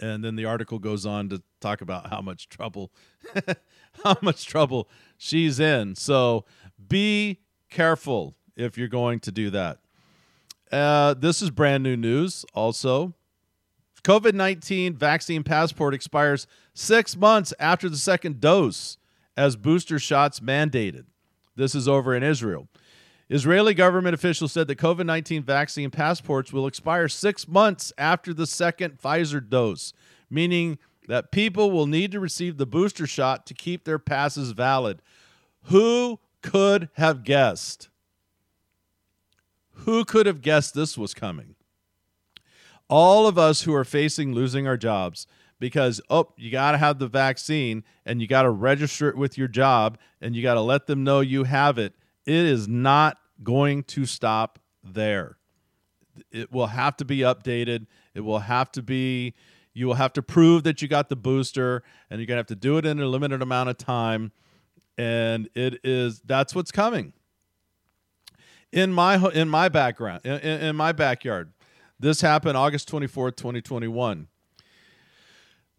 And then the article goes on to talk about how much trouble how much trouble she's in. So be careful if you're going to do that. Uh, this is brand new news also. COVID 19 vaccine passport expires six months after the second dose, as booster shots mandated. This is over in Israel. Israeli government officials said that COVID 19 vaccine passports will expire six months after the second Pfizer dose, meaning that people will need to receive the booster shot to keep their passes valid. Who could have guessed? Who could have guessed this was coming? All of us who are facing losing our jobs because, oh, you got to have the vaccine and you got to register it with your job and you got to let them know you have it. It is not going to stop there. It will have to be updated. It will have to be, you will have to prove that you got the booster and you're going to have to do it in a limited amount of time. And it is, that's what's coming in my in my background in, in my backyard. This happened August 24th, 2021.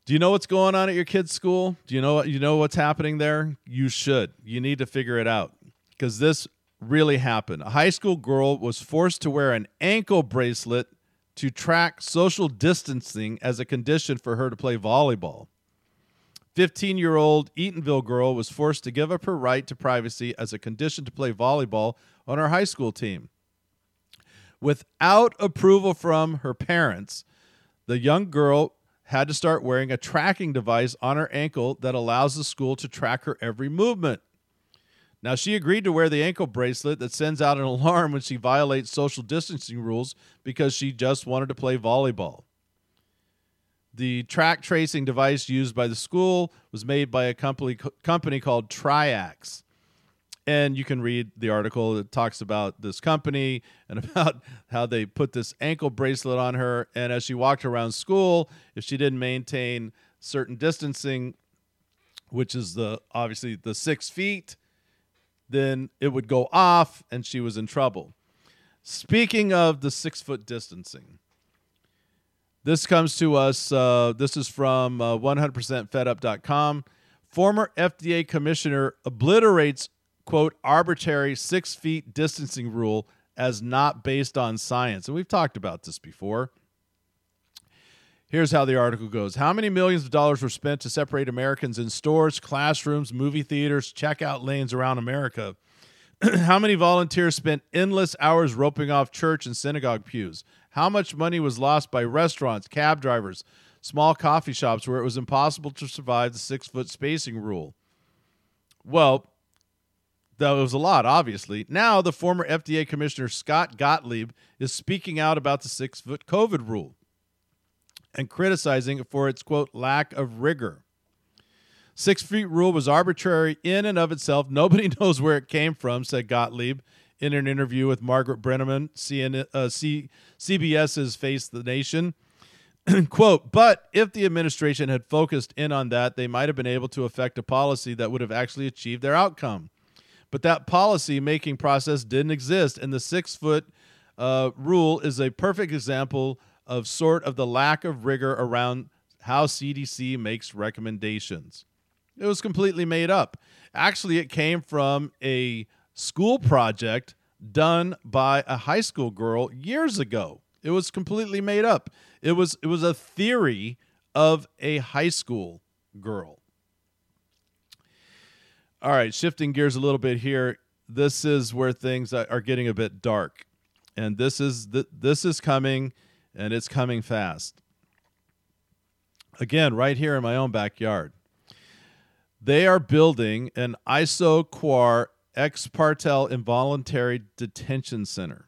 Do you know what's going on at your kid's school? Do you know you know what's happening there? You should. You need to figure it out because this really happened. A high school girl was forced to wear an ankle bracelet to track social distancing as a condition for her to play volleyball. 15 year old Eatonville girl was forced to give up her right to privacy as a condition to play volleyball on her high school team. Without approval from her parents, the young girl had to start wearing a tracking device on her ankle that allows the school to track her every movement. Now, she agreed to wear the ankle bracelet that sends out an alarm when she violates social distancing rules because she just wanted to play volleyball. The track tracing device used by the school was made by a company, company called Triax. And you can read the article that talks about this company and about how they put this ankle bracelet on her. And as she walked around school if she didn't maintain certain distancing which is the obviously the six feet then it would go off and she was in trouble. Speaking of the six foot distancing this comes to us uh, this is from uh, 100%fedup.com former fda commissioner obliterates quote, arbitrary six feet distancing rule as not based on science. And we've talked about this before. Here's how the article goes How many millions of dollars were spent to separate Americans in stores, classrooms, movie theaters, checkout lanes around America? how many volunteers spent endless hours roping off church and synagogue pews? How much money was lost by restaurants, cab drivers, small coffee shops where it was impossible to survive the six foot spacing rule? Well, that was a lot, obviously. Now, the former FDA Commissioner Scott Gottlieb is speaking out about the six foot COVID rule and criticizing it for its, quote, lack of rigor. Six feet rule was arbitrary in and of itself. Nobody knows where it came from, said Gottlieb in an interview with Margaret Brenneman, CN, uh, C, CBS's Face the Nation. Quote, but if the administration had focused in on that, they might have been able to affect a policy that would have actually achieved their outcome. But that policy making process didn't exist, and the six foot uh, rule is a perfect example of sort of the lack of rigor around how CDC makes recommendations. It was completely made up. Actually, it came from a school project done by a high school girl years ago. It was completely made up. It was it was a theory of a high school girl. All right, shifting gears a little bit here. This is where things are getting a bit dark, and this is th- this is coming, and it's coming fast. Again, right here in my own backyard, they are building an isoquar ex parte involuntary detention center.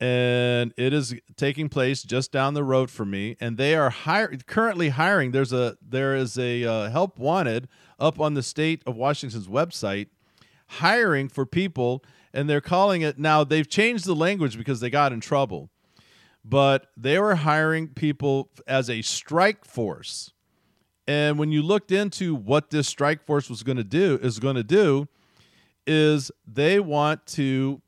And it is taking place just down the road from me. And they are hire, currently hiring. There's a there is a uh, help wanted up on the state of washington's website hiring for people. And they're calling it now they've changed the language because they got in trouble. But they were hiring people as a strike force. And when you looked into what this strike force was going to do is going to do is they want to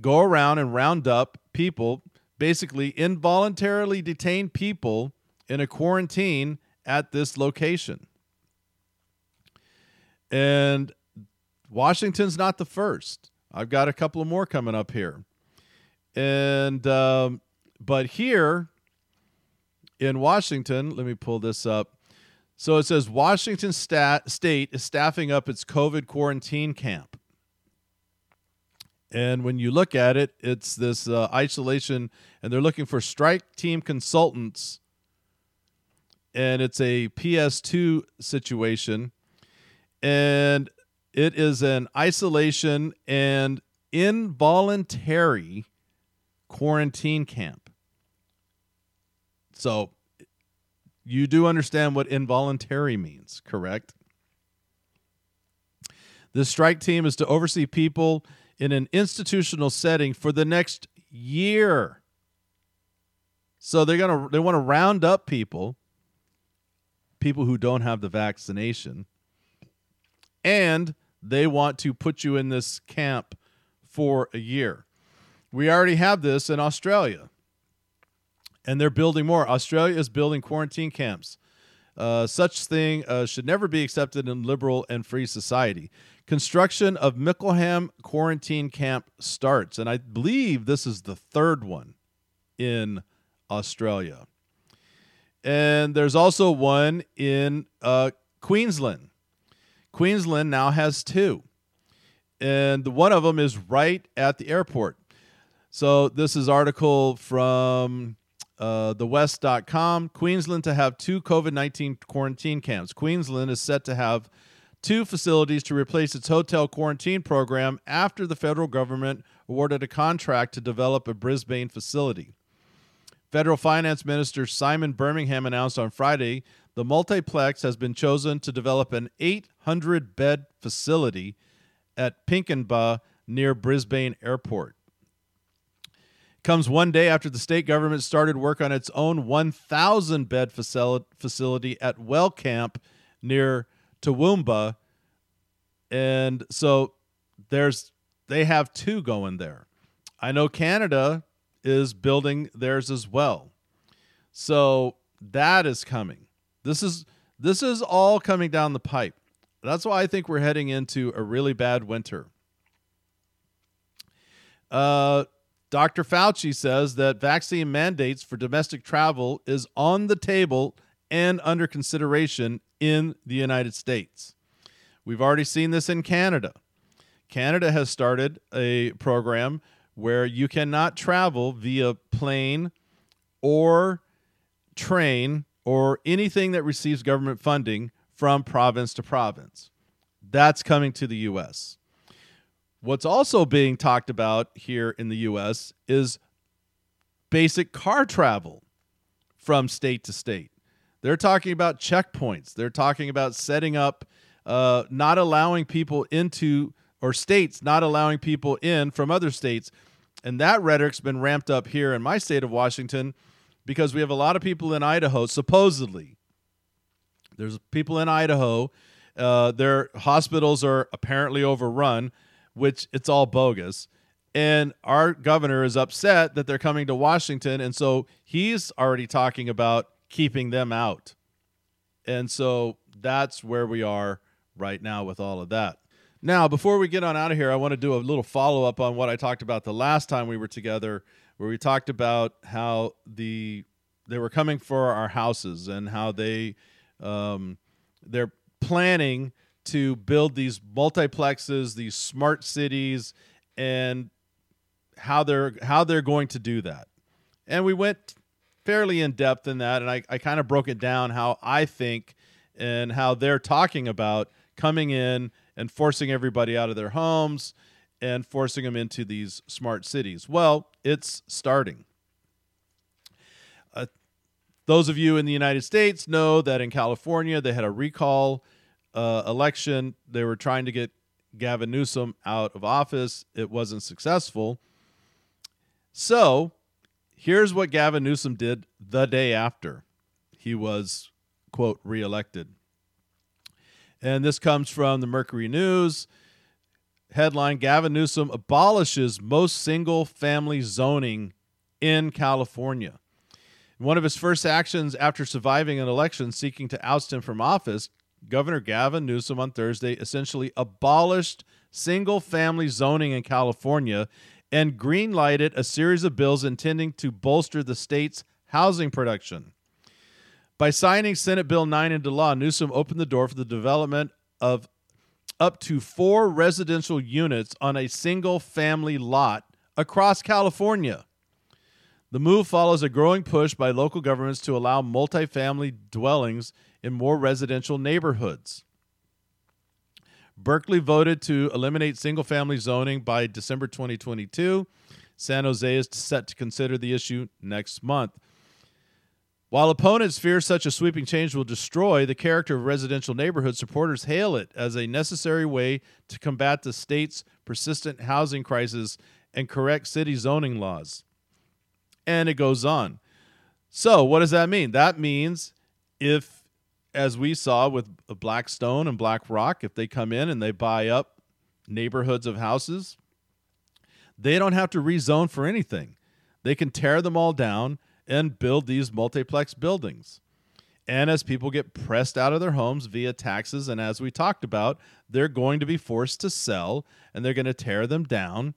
go around and round up people, basically involuntarily detain people in a quarantine at this location. And Washington's not the first. I've got a couple of more coming up here. And, um, but here in Washington, let me pull this up. So it says Washington stat, State is staffing up its COVID quarantine camp. And when you look at it, it's this uh, isolation, and they're looking for strike team consultants. And it's a PS2 situation. And it is an isolation and involuntary quarantine camp. So you do understand what involuntary means, correct? The strike team is to oversee people in an institutional setting for the next year. So they're going to they want to round up people people who don't have the vaccination and they want to put you in this camp for a year. We already have this in Australia, and they're building more. Australia is building quarantine camps. Uh, such thing uh, should never be accepted in liberal and free society. Construction of Mickleham quarantine camp starts, and I believe this is the third one in Australia. And there's also one in uh, Queensland. Queensland now has two, and one of them is right at the airport. So this is article from uh, thewest.com. Queensland to have two COVID 19 quarantine camps. Queensland is set to have two facilities to replace its hotel quarantine program after the federal government awarded a contract to develop a Brisbane facility. Federal Finance Minister Simon Birmingham announced on Friday the multiplex has been chosen to develop an 800 bed facility at Pinkenba near Brisbane Airport. Comes one day after the state government started work on its own 1,000 bed facility at Wellcamp near Toowoomba. And so there's they have two going there. I know Canada is building theirs as well. So that is coming. This is this is all coming down the pipe. That's why I think we're heading into a really bad winter. Uh, Dr. Fauci says that vaccine mandates for domestic travel is on the table and under consideration in the United States. We've already seen this in Canada. Canada has started a program where you cannot travel via plane or train or anything that receives government funding from province to province. That's coming to the US. What's also being talked about here in the US is basic car travel from state to state. They're talking about checkpoints. They're talking about setting up, uh, not allowing people into, or states not allowing people in from other states. And that rhetoric's been ramped up here in my state of Washington because we have a lot of people in Idaho, supposedly. There's people in Idaho. Uh, their hospitals are apparently overrun, which it's all bogus. And our governor is upset that they're coming to Washington. And so he's already talking about keeping them out. And so that's where we are right now with all of that. Now, before we get on out of here, I want to do a little follow up on what I talked about the last time we were together where we talked about how the they were coming for our houses and how they um, they're planning to build these multiplexes, these smart cities, and how they're how they're going to do that. And we went fairly in depth in that, and I, I kind of broke it down how I think and how they're talking about coming in and forcing everybody out of their homes and forcing them into these smart cities. Well, it's starting. Uh, those of you in the United States know that in California they had a recall uh, election. They were trying to get Gavin Newsom out of office. It wasn't successful. So here's what Gavin Newsom did the day after he was, quote, reelected. And this comes from the Mercury News. Headline Gavin Newsom abolishes most single family zoning in California. One of his first actions after surviving an election seeking to oust him from office, Governor Gavin Newsom on Thursday essentially abolished single family zoning in California and greenlighted a series of bills intending to bolster the state's housing production. By signing Senate Bill 9 into law, Newsom opened the door for the development of up to four residential units on a single family lot across California. The move follows a growing push by local governments to allow multifamily dwellings in more residential neighborhoods. Berkeley voted to eliminate single family zoning by December 2022. San Jose is set to consider the issue next month. While opponents fear such a sweeping change will destroy the character of residential neighborhoods, supporters hail it as a necessary way to combat the state's persistent housing crisis and correct city zoning laws. And it goes on. So, what does that mean? That means if, as we saw with uh, Blackstone and BlackRock, if they come in and they buy up neighborhoods of houses, they don't have to rezone for anything. They can tear them all down and build these multiplex buildings. And as people get pressed out of their homes via taxes, and as we talked about, they're going to be forced to sell and they're going to tear them down.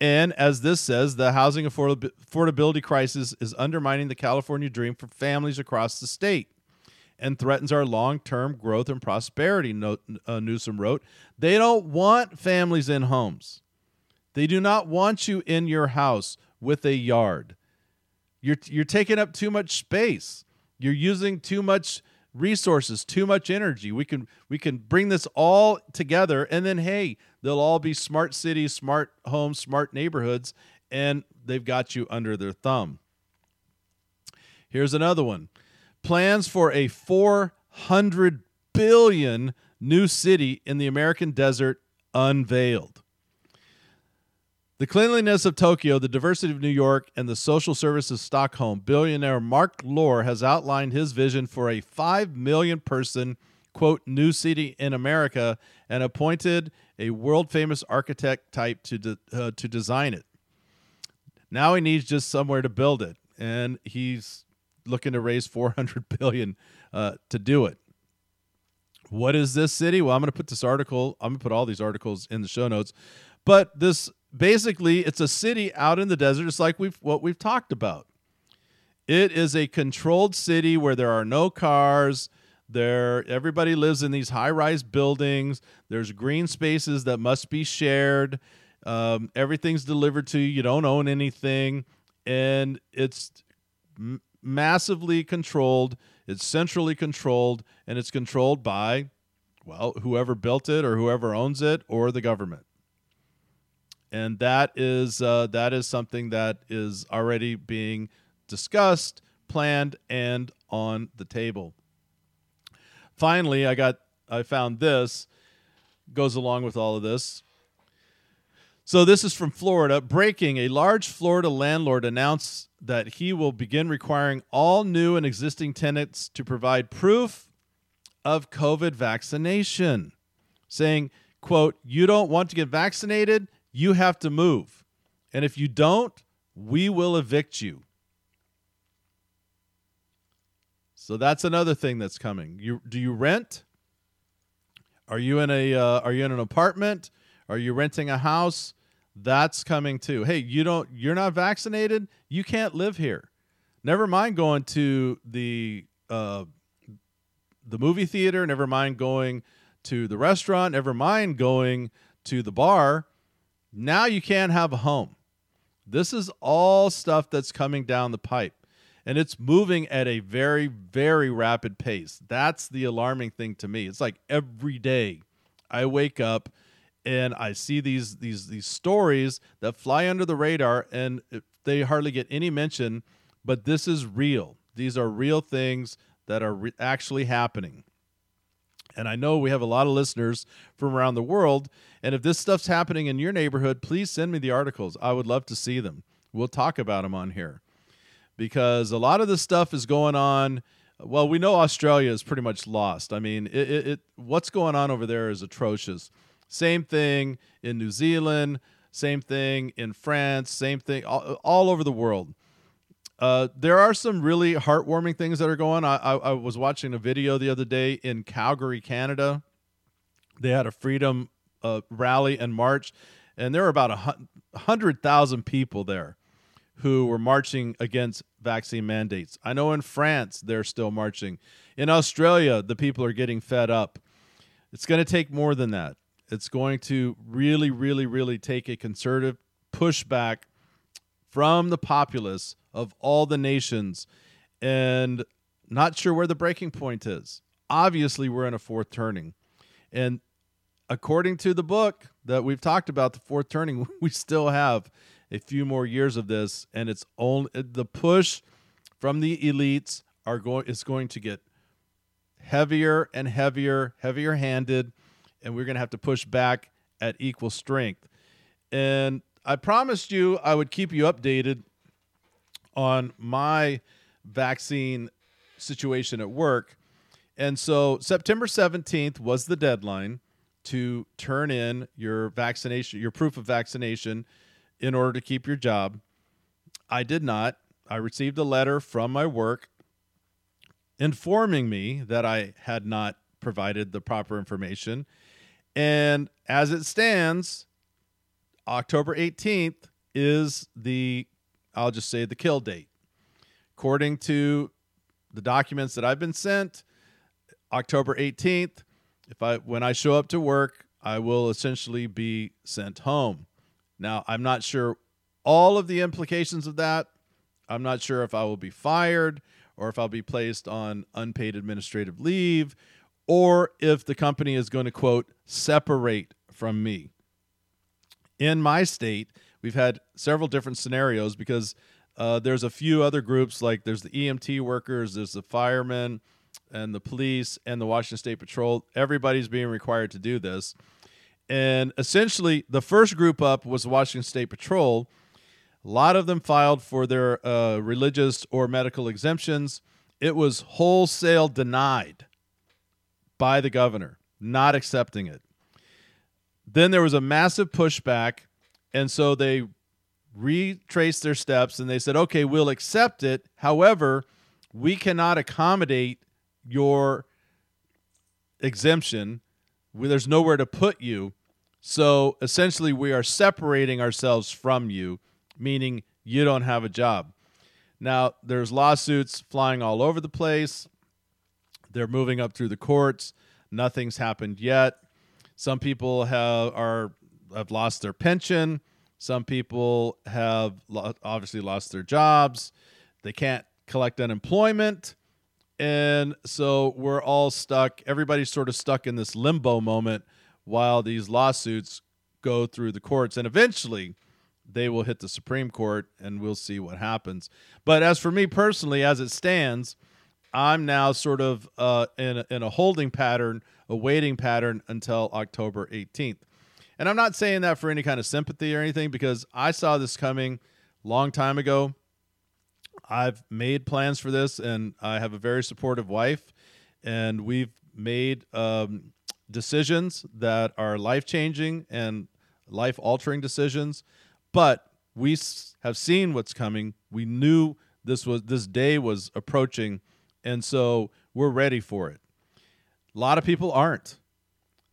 And as this says, the housing affordability crisis is undermining the California dream for families across the state and threatens our long term growth and prosperity, uh, Newsom wrote. They don't want families in homes. They do not want you in your house with a yard. You're you're taking up too much space. You're using too much resources, too much energy. We can we can bring this all together and then hey, they'll all be smart cities, smart homes, smart neighborhoods and they've got you under their thumb. Here's another one. Plans for a 400 billion new city in the American desert unveiled. The cleanliness of Tokyo, the diversity of New York, and the social services of Stockholm, billionaire Mark Lore has outlined his vision for a 5 million person, quote, new city in America and appointed a world famous architect type to, de- uh, to design it. Now he needs just somewhere to build it, and he's looking to raise 400 billion uh, to do it. What is this city? Well, I'm going to put this article, I'm going to put all these articles in the show notes. But this basically it's a city out in the desert it's like we've what we've talked about it is a controlled city where there are no cars there everybody lives in these high-rise buildings there's green spaces that must be shared um, everything's delivered to you you don't own anything and it's massively controlled it's centrally controlled and it's controlled by well whoever built it or whoever owns it or the government and that is uh, that is something that is already being discussed, planned, and on the table. Finally, I got I found this goes along with all of this. So this is from Florida. Breaking: A large Florida landlord announced that he will begin requiring all new and existing tenants to provide proof of COVID vaccination, saying, "quote You don't want to get vaccinated? you have to move. And if you don't, we will evict you. So that's another thing that's coming. You do you rent? Are you in a uh, are you in an apartment? Are you renting a house? That's coming too. Hey, you don't you're not vaccinated, you can't live here. Never mind going to the uh, the movie theater, never mind going to the restaurant, never mind going to the bar. Now you can't have a home. This is all stuff that's coming down the pipe and it's moving at a very very rapid pace. That's the alarming thing to me. It's like every day I wake up and I see these these these stories that fly under the radar and they hardly get any mention, but this is real. These are real things that are re- actually happening. And I know we have a lot of listeners from around the world. And if this stuff's happening in your neighborhood, please send me the articles. I would love to see them. We'll talk about them on here because a lot of this stuff is going on. Well, we know Australia is pretty much lost. I mean, it, it, it what's going on over there is atrocious. Same thing in New Zealand, same thing in France, same thing all, all over the world. Uh, there are some really heartwarming things that are going. I, I, I was watching a video the other day in Calgary, Canada. They had a freedom uh, rally and march, and there were about a hundred thousand people there who were marching against vaccine mandates. I know in France they're still marching. In Australia, the people are getting fed up. It's going to take more than that. It's going to really, really, really take a concerted pushback from the populace of all the nations and not sure where the breaking point is. Obviously, we're in a fourth turning. And according to the book that we've talked about, the fourth turning, we still have a few more years of this, and it's only the push from the elites are going is going to get heavier and heavier, heavier handed, and we're going to have to push back at equal strength. And I promised you I would keep you updated on my vaccine situation at work. And so September 17th was the deadline to turn in your vaccination, your proof of vaccination in order to keep your job. I did not. I received a letter from my work informing me that I had not provided the proper information. And as it stands, October 18th is the, I'll just say, the kill date. According to the documents that I've been sent, October 18th, if I when I show up to work, I will essentially be sent home. Now, I'm not sure all of the implications of that. I'm not sure if I will be fired or if I'll be placed on unpaid administrative leave or if the company is going to quote separate from me. In my state, we've had several different scenarios because uh, there's a few other groups like there's the EMT workers, there's the firemen, and the police and the Washington State Patrol. Everybody's being required to do this. And essentially, the first group up was the Washington State Patrol. A lot of them filed for their uh, religious or medical exemptions. It was wholesale denied by the governor, not accepting it. Then there was a massive pushback, and so they retraced their steps and they said, okay, we'll accept it. However, we cannot accommodate your exemption. There's nowhere to put you. So essentially, we are separating ourselves from you, meaning you don't have a job. Now, there's lawsuits flying all over the place. They're moving up through the courts. Nothing's happened yet. Some people have are have lost their pension. Some people have lo- obviously lost their jobs. They can't collect unemployment. And so we're all stuck. Everybody's sort of stuck in this limbo moment while these lawsuits go through the courts. And eventually they will hit the Supreme Court and we'll see what happens. But as for me personally, as it stands, I'm now sort of uh, in, a, in a holding pattern, a waiting pattern until October 18th. And I'm not saying that for any kind of sympathy or anything because I saw this coming long time ago. I've made plans for this, and I have a very supportive wife, and we've made um, decisions that are life changing and life altering decisions. But we have seen what's coming. We knew this was this day was approaching, and so we're ready for it. A lot of people aren't.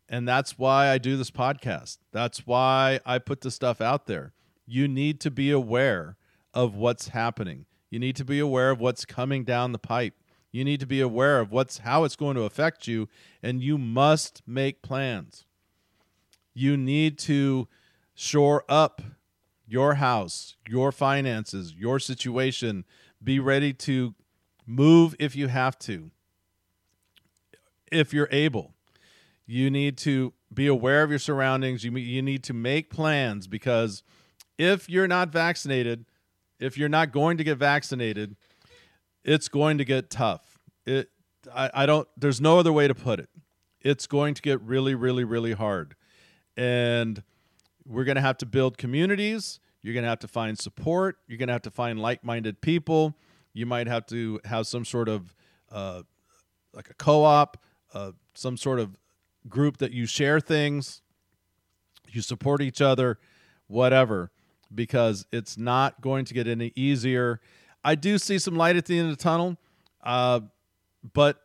And that's why I do this podcast. That's why I put the stuff out there. You need to be aware of what's happening. You need to be aware of what's coming down the pipe. You need to be aware of what's how it's going to affect you and you must make plans. You need to shore up your house, your finances, your situation. Be ready to move if you have to. If you're able. You need to be aware of your surroundings. You you need to make plans because if you're not vaccinated, if you're not going to get vaccinated, it's going to get tough. It I, I don't there's no other way to put it. It's going to get really, really, really hard. And we're gonna have to build communities. You're gonna have to find support. You're gonna have to find like-minded people. You might have to have some sort of uh, like a co-op, uh, some sort of group that you share things, you support each other, whatever because it's not going to get any easier. I do see some light at the end of the tunnel, uh, but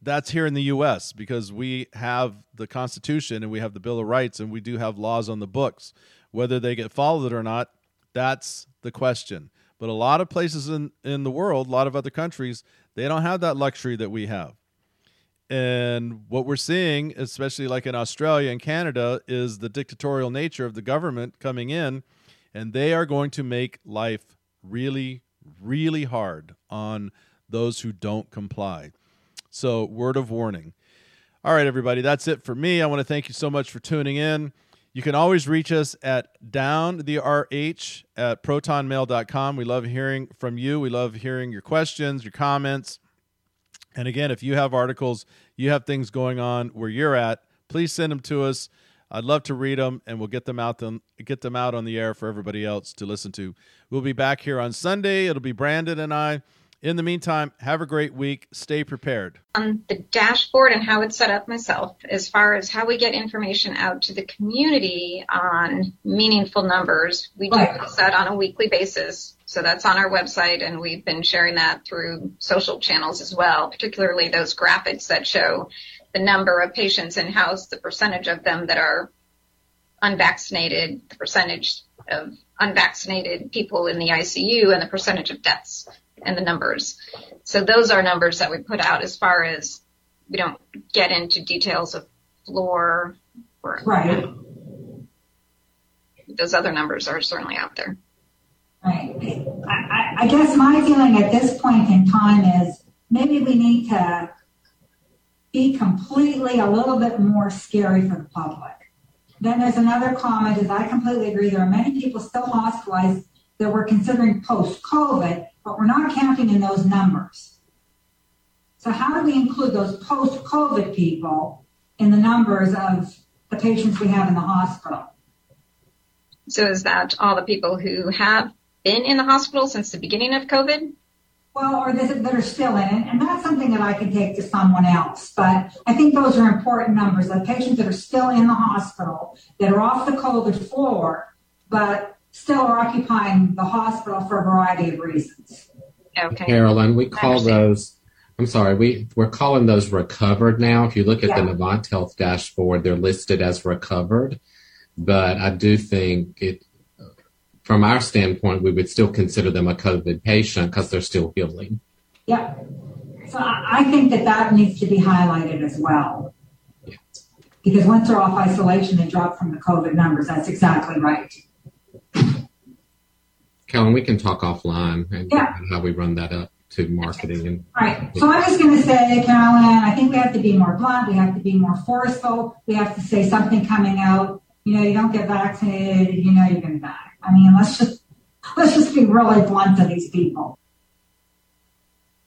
that's here in the U.S. because we have the Constitution and we have the Bill of Rights and we do have laws on the books. Whether they get followed or not, that's the question. But a lot of places in, in the world, a lot of other countries, they don't have that luxury that we have. And what we're seeing, especially like in Australia and Canada, is the dictatorial nature of the government coming in, and they are going to make life really, really hard on those who don't comply. So, word of warning. All right, everybody, that's it for me. I want to thank you so much for tuning in. You can always reach us at down the RH at protonmail.com. We love hearing from you. We love hearing your questions, your comments. And again, if you have articles, you have things going on where you're at, please send them to us. I'd love to read them, and we'll get them out them get them out on the air for everybody else to listen to. We'll be back here on Sunday. It'll be Brandon and I. In the meantime, have a great week. Stay prepared. On the dashboard and how it's set up myself, as far as how we get information out to the community on meaningful numbers, we do that on a weekly basis. So that's on our website, and we've been sharing that through social channels as well, particularly those graphics that show the number of patients in house, the percentage of them that are unvaccinated, the percentage of unvaccinated people in the ICU, and the percentage of deaths and the numbers. So those are numbers that we put out as far as we don't get into details of floor or right. Those other numbers are certainly out there. Right. I, I guess my feeling at this point in time is maybe we need to be completely a little bit more scary for the public. Then there's another comment is I completely agree. There are many people still hospitalized that we're considering post-COVID but we're not counting in those numbers. So how do we include those post-COVID people in the numbers of the patients we have in the hospital? So is that all the people who have been in the hospital since the beginning of COVID? Well, or that are still in it, and that's something that I can take to someone else. But I think those are important numbers. The patients that are still in the hospital, that are off the COVID floor, but still are occupying the hospital for a variety of reasons. Okay. Carolyn, we call those, I'm sorry, we, we're calling those recovered now. If you look at yeah. the Novant Health dashboard, they're listed as recovered. But I do think it, from our standpoint, we would still consider them a COVID patient because they're still healing. Yeah. So I think that that needs to be highlighted as well. Yeah. Because once they're off isolation, they drop from the COVID numbers. That's exactly right. Kellen, we can talk offline and, yeah. how we run that up to marketing and right. So I'm just going to say, Carolyn, I think we have to be more blunt. We have to be more forceful. We have to say something coming out. You know, you don't get vaccinated, you know you're going to die. I mean, let's just let's just be really blunt to these people.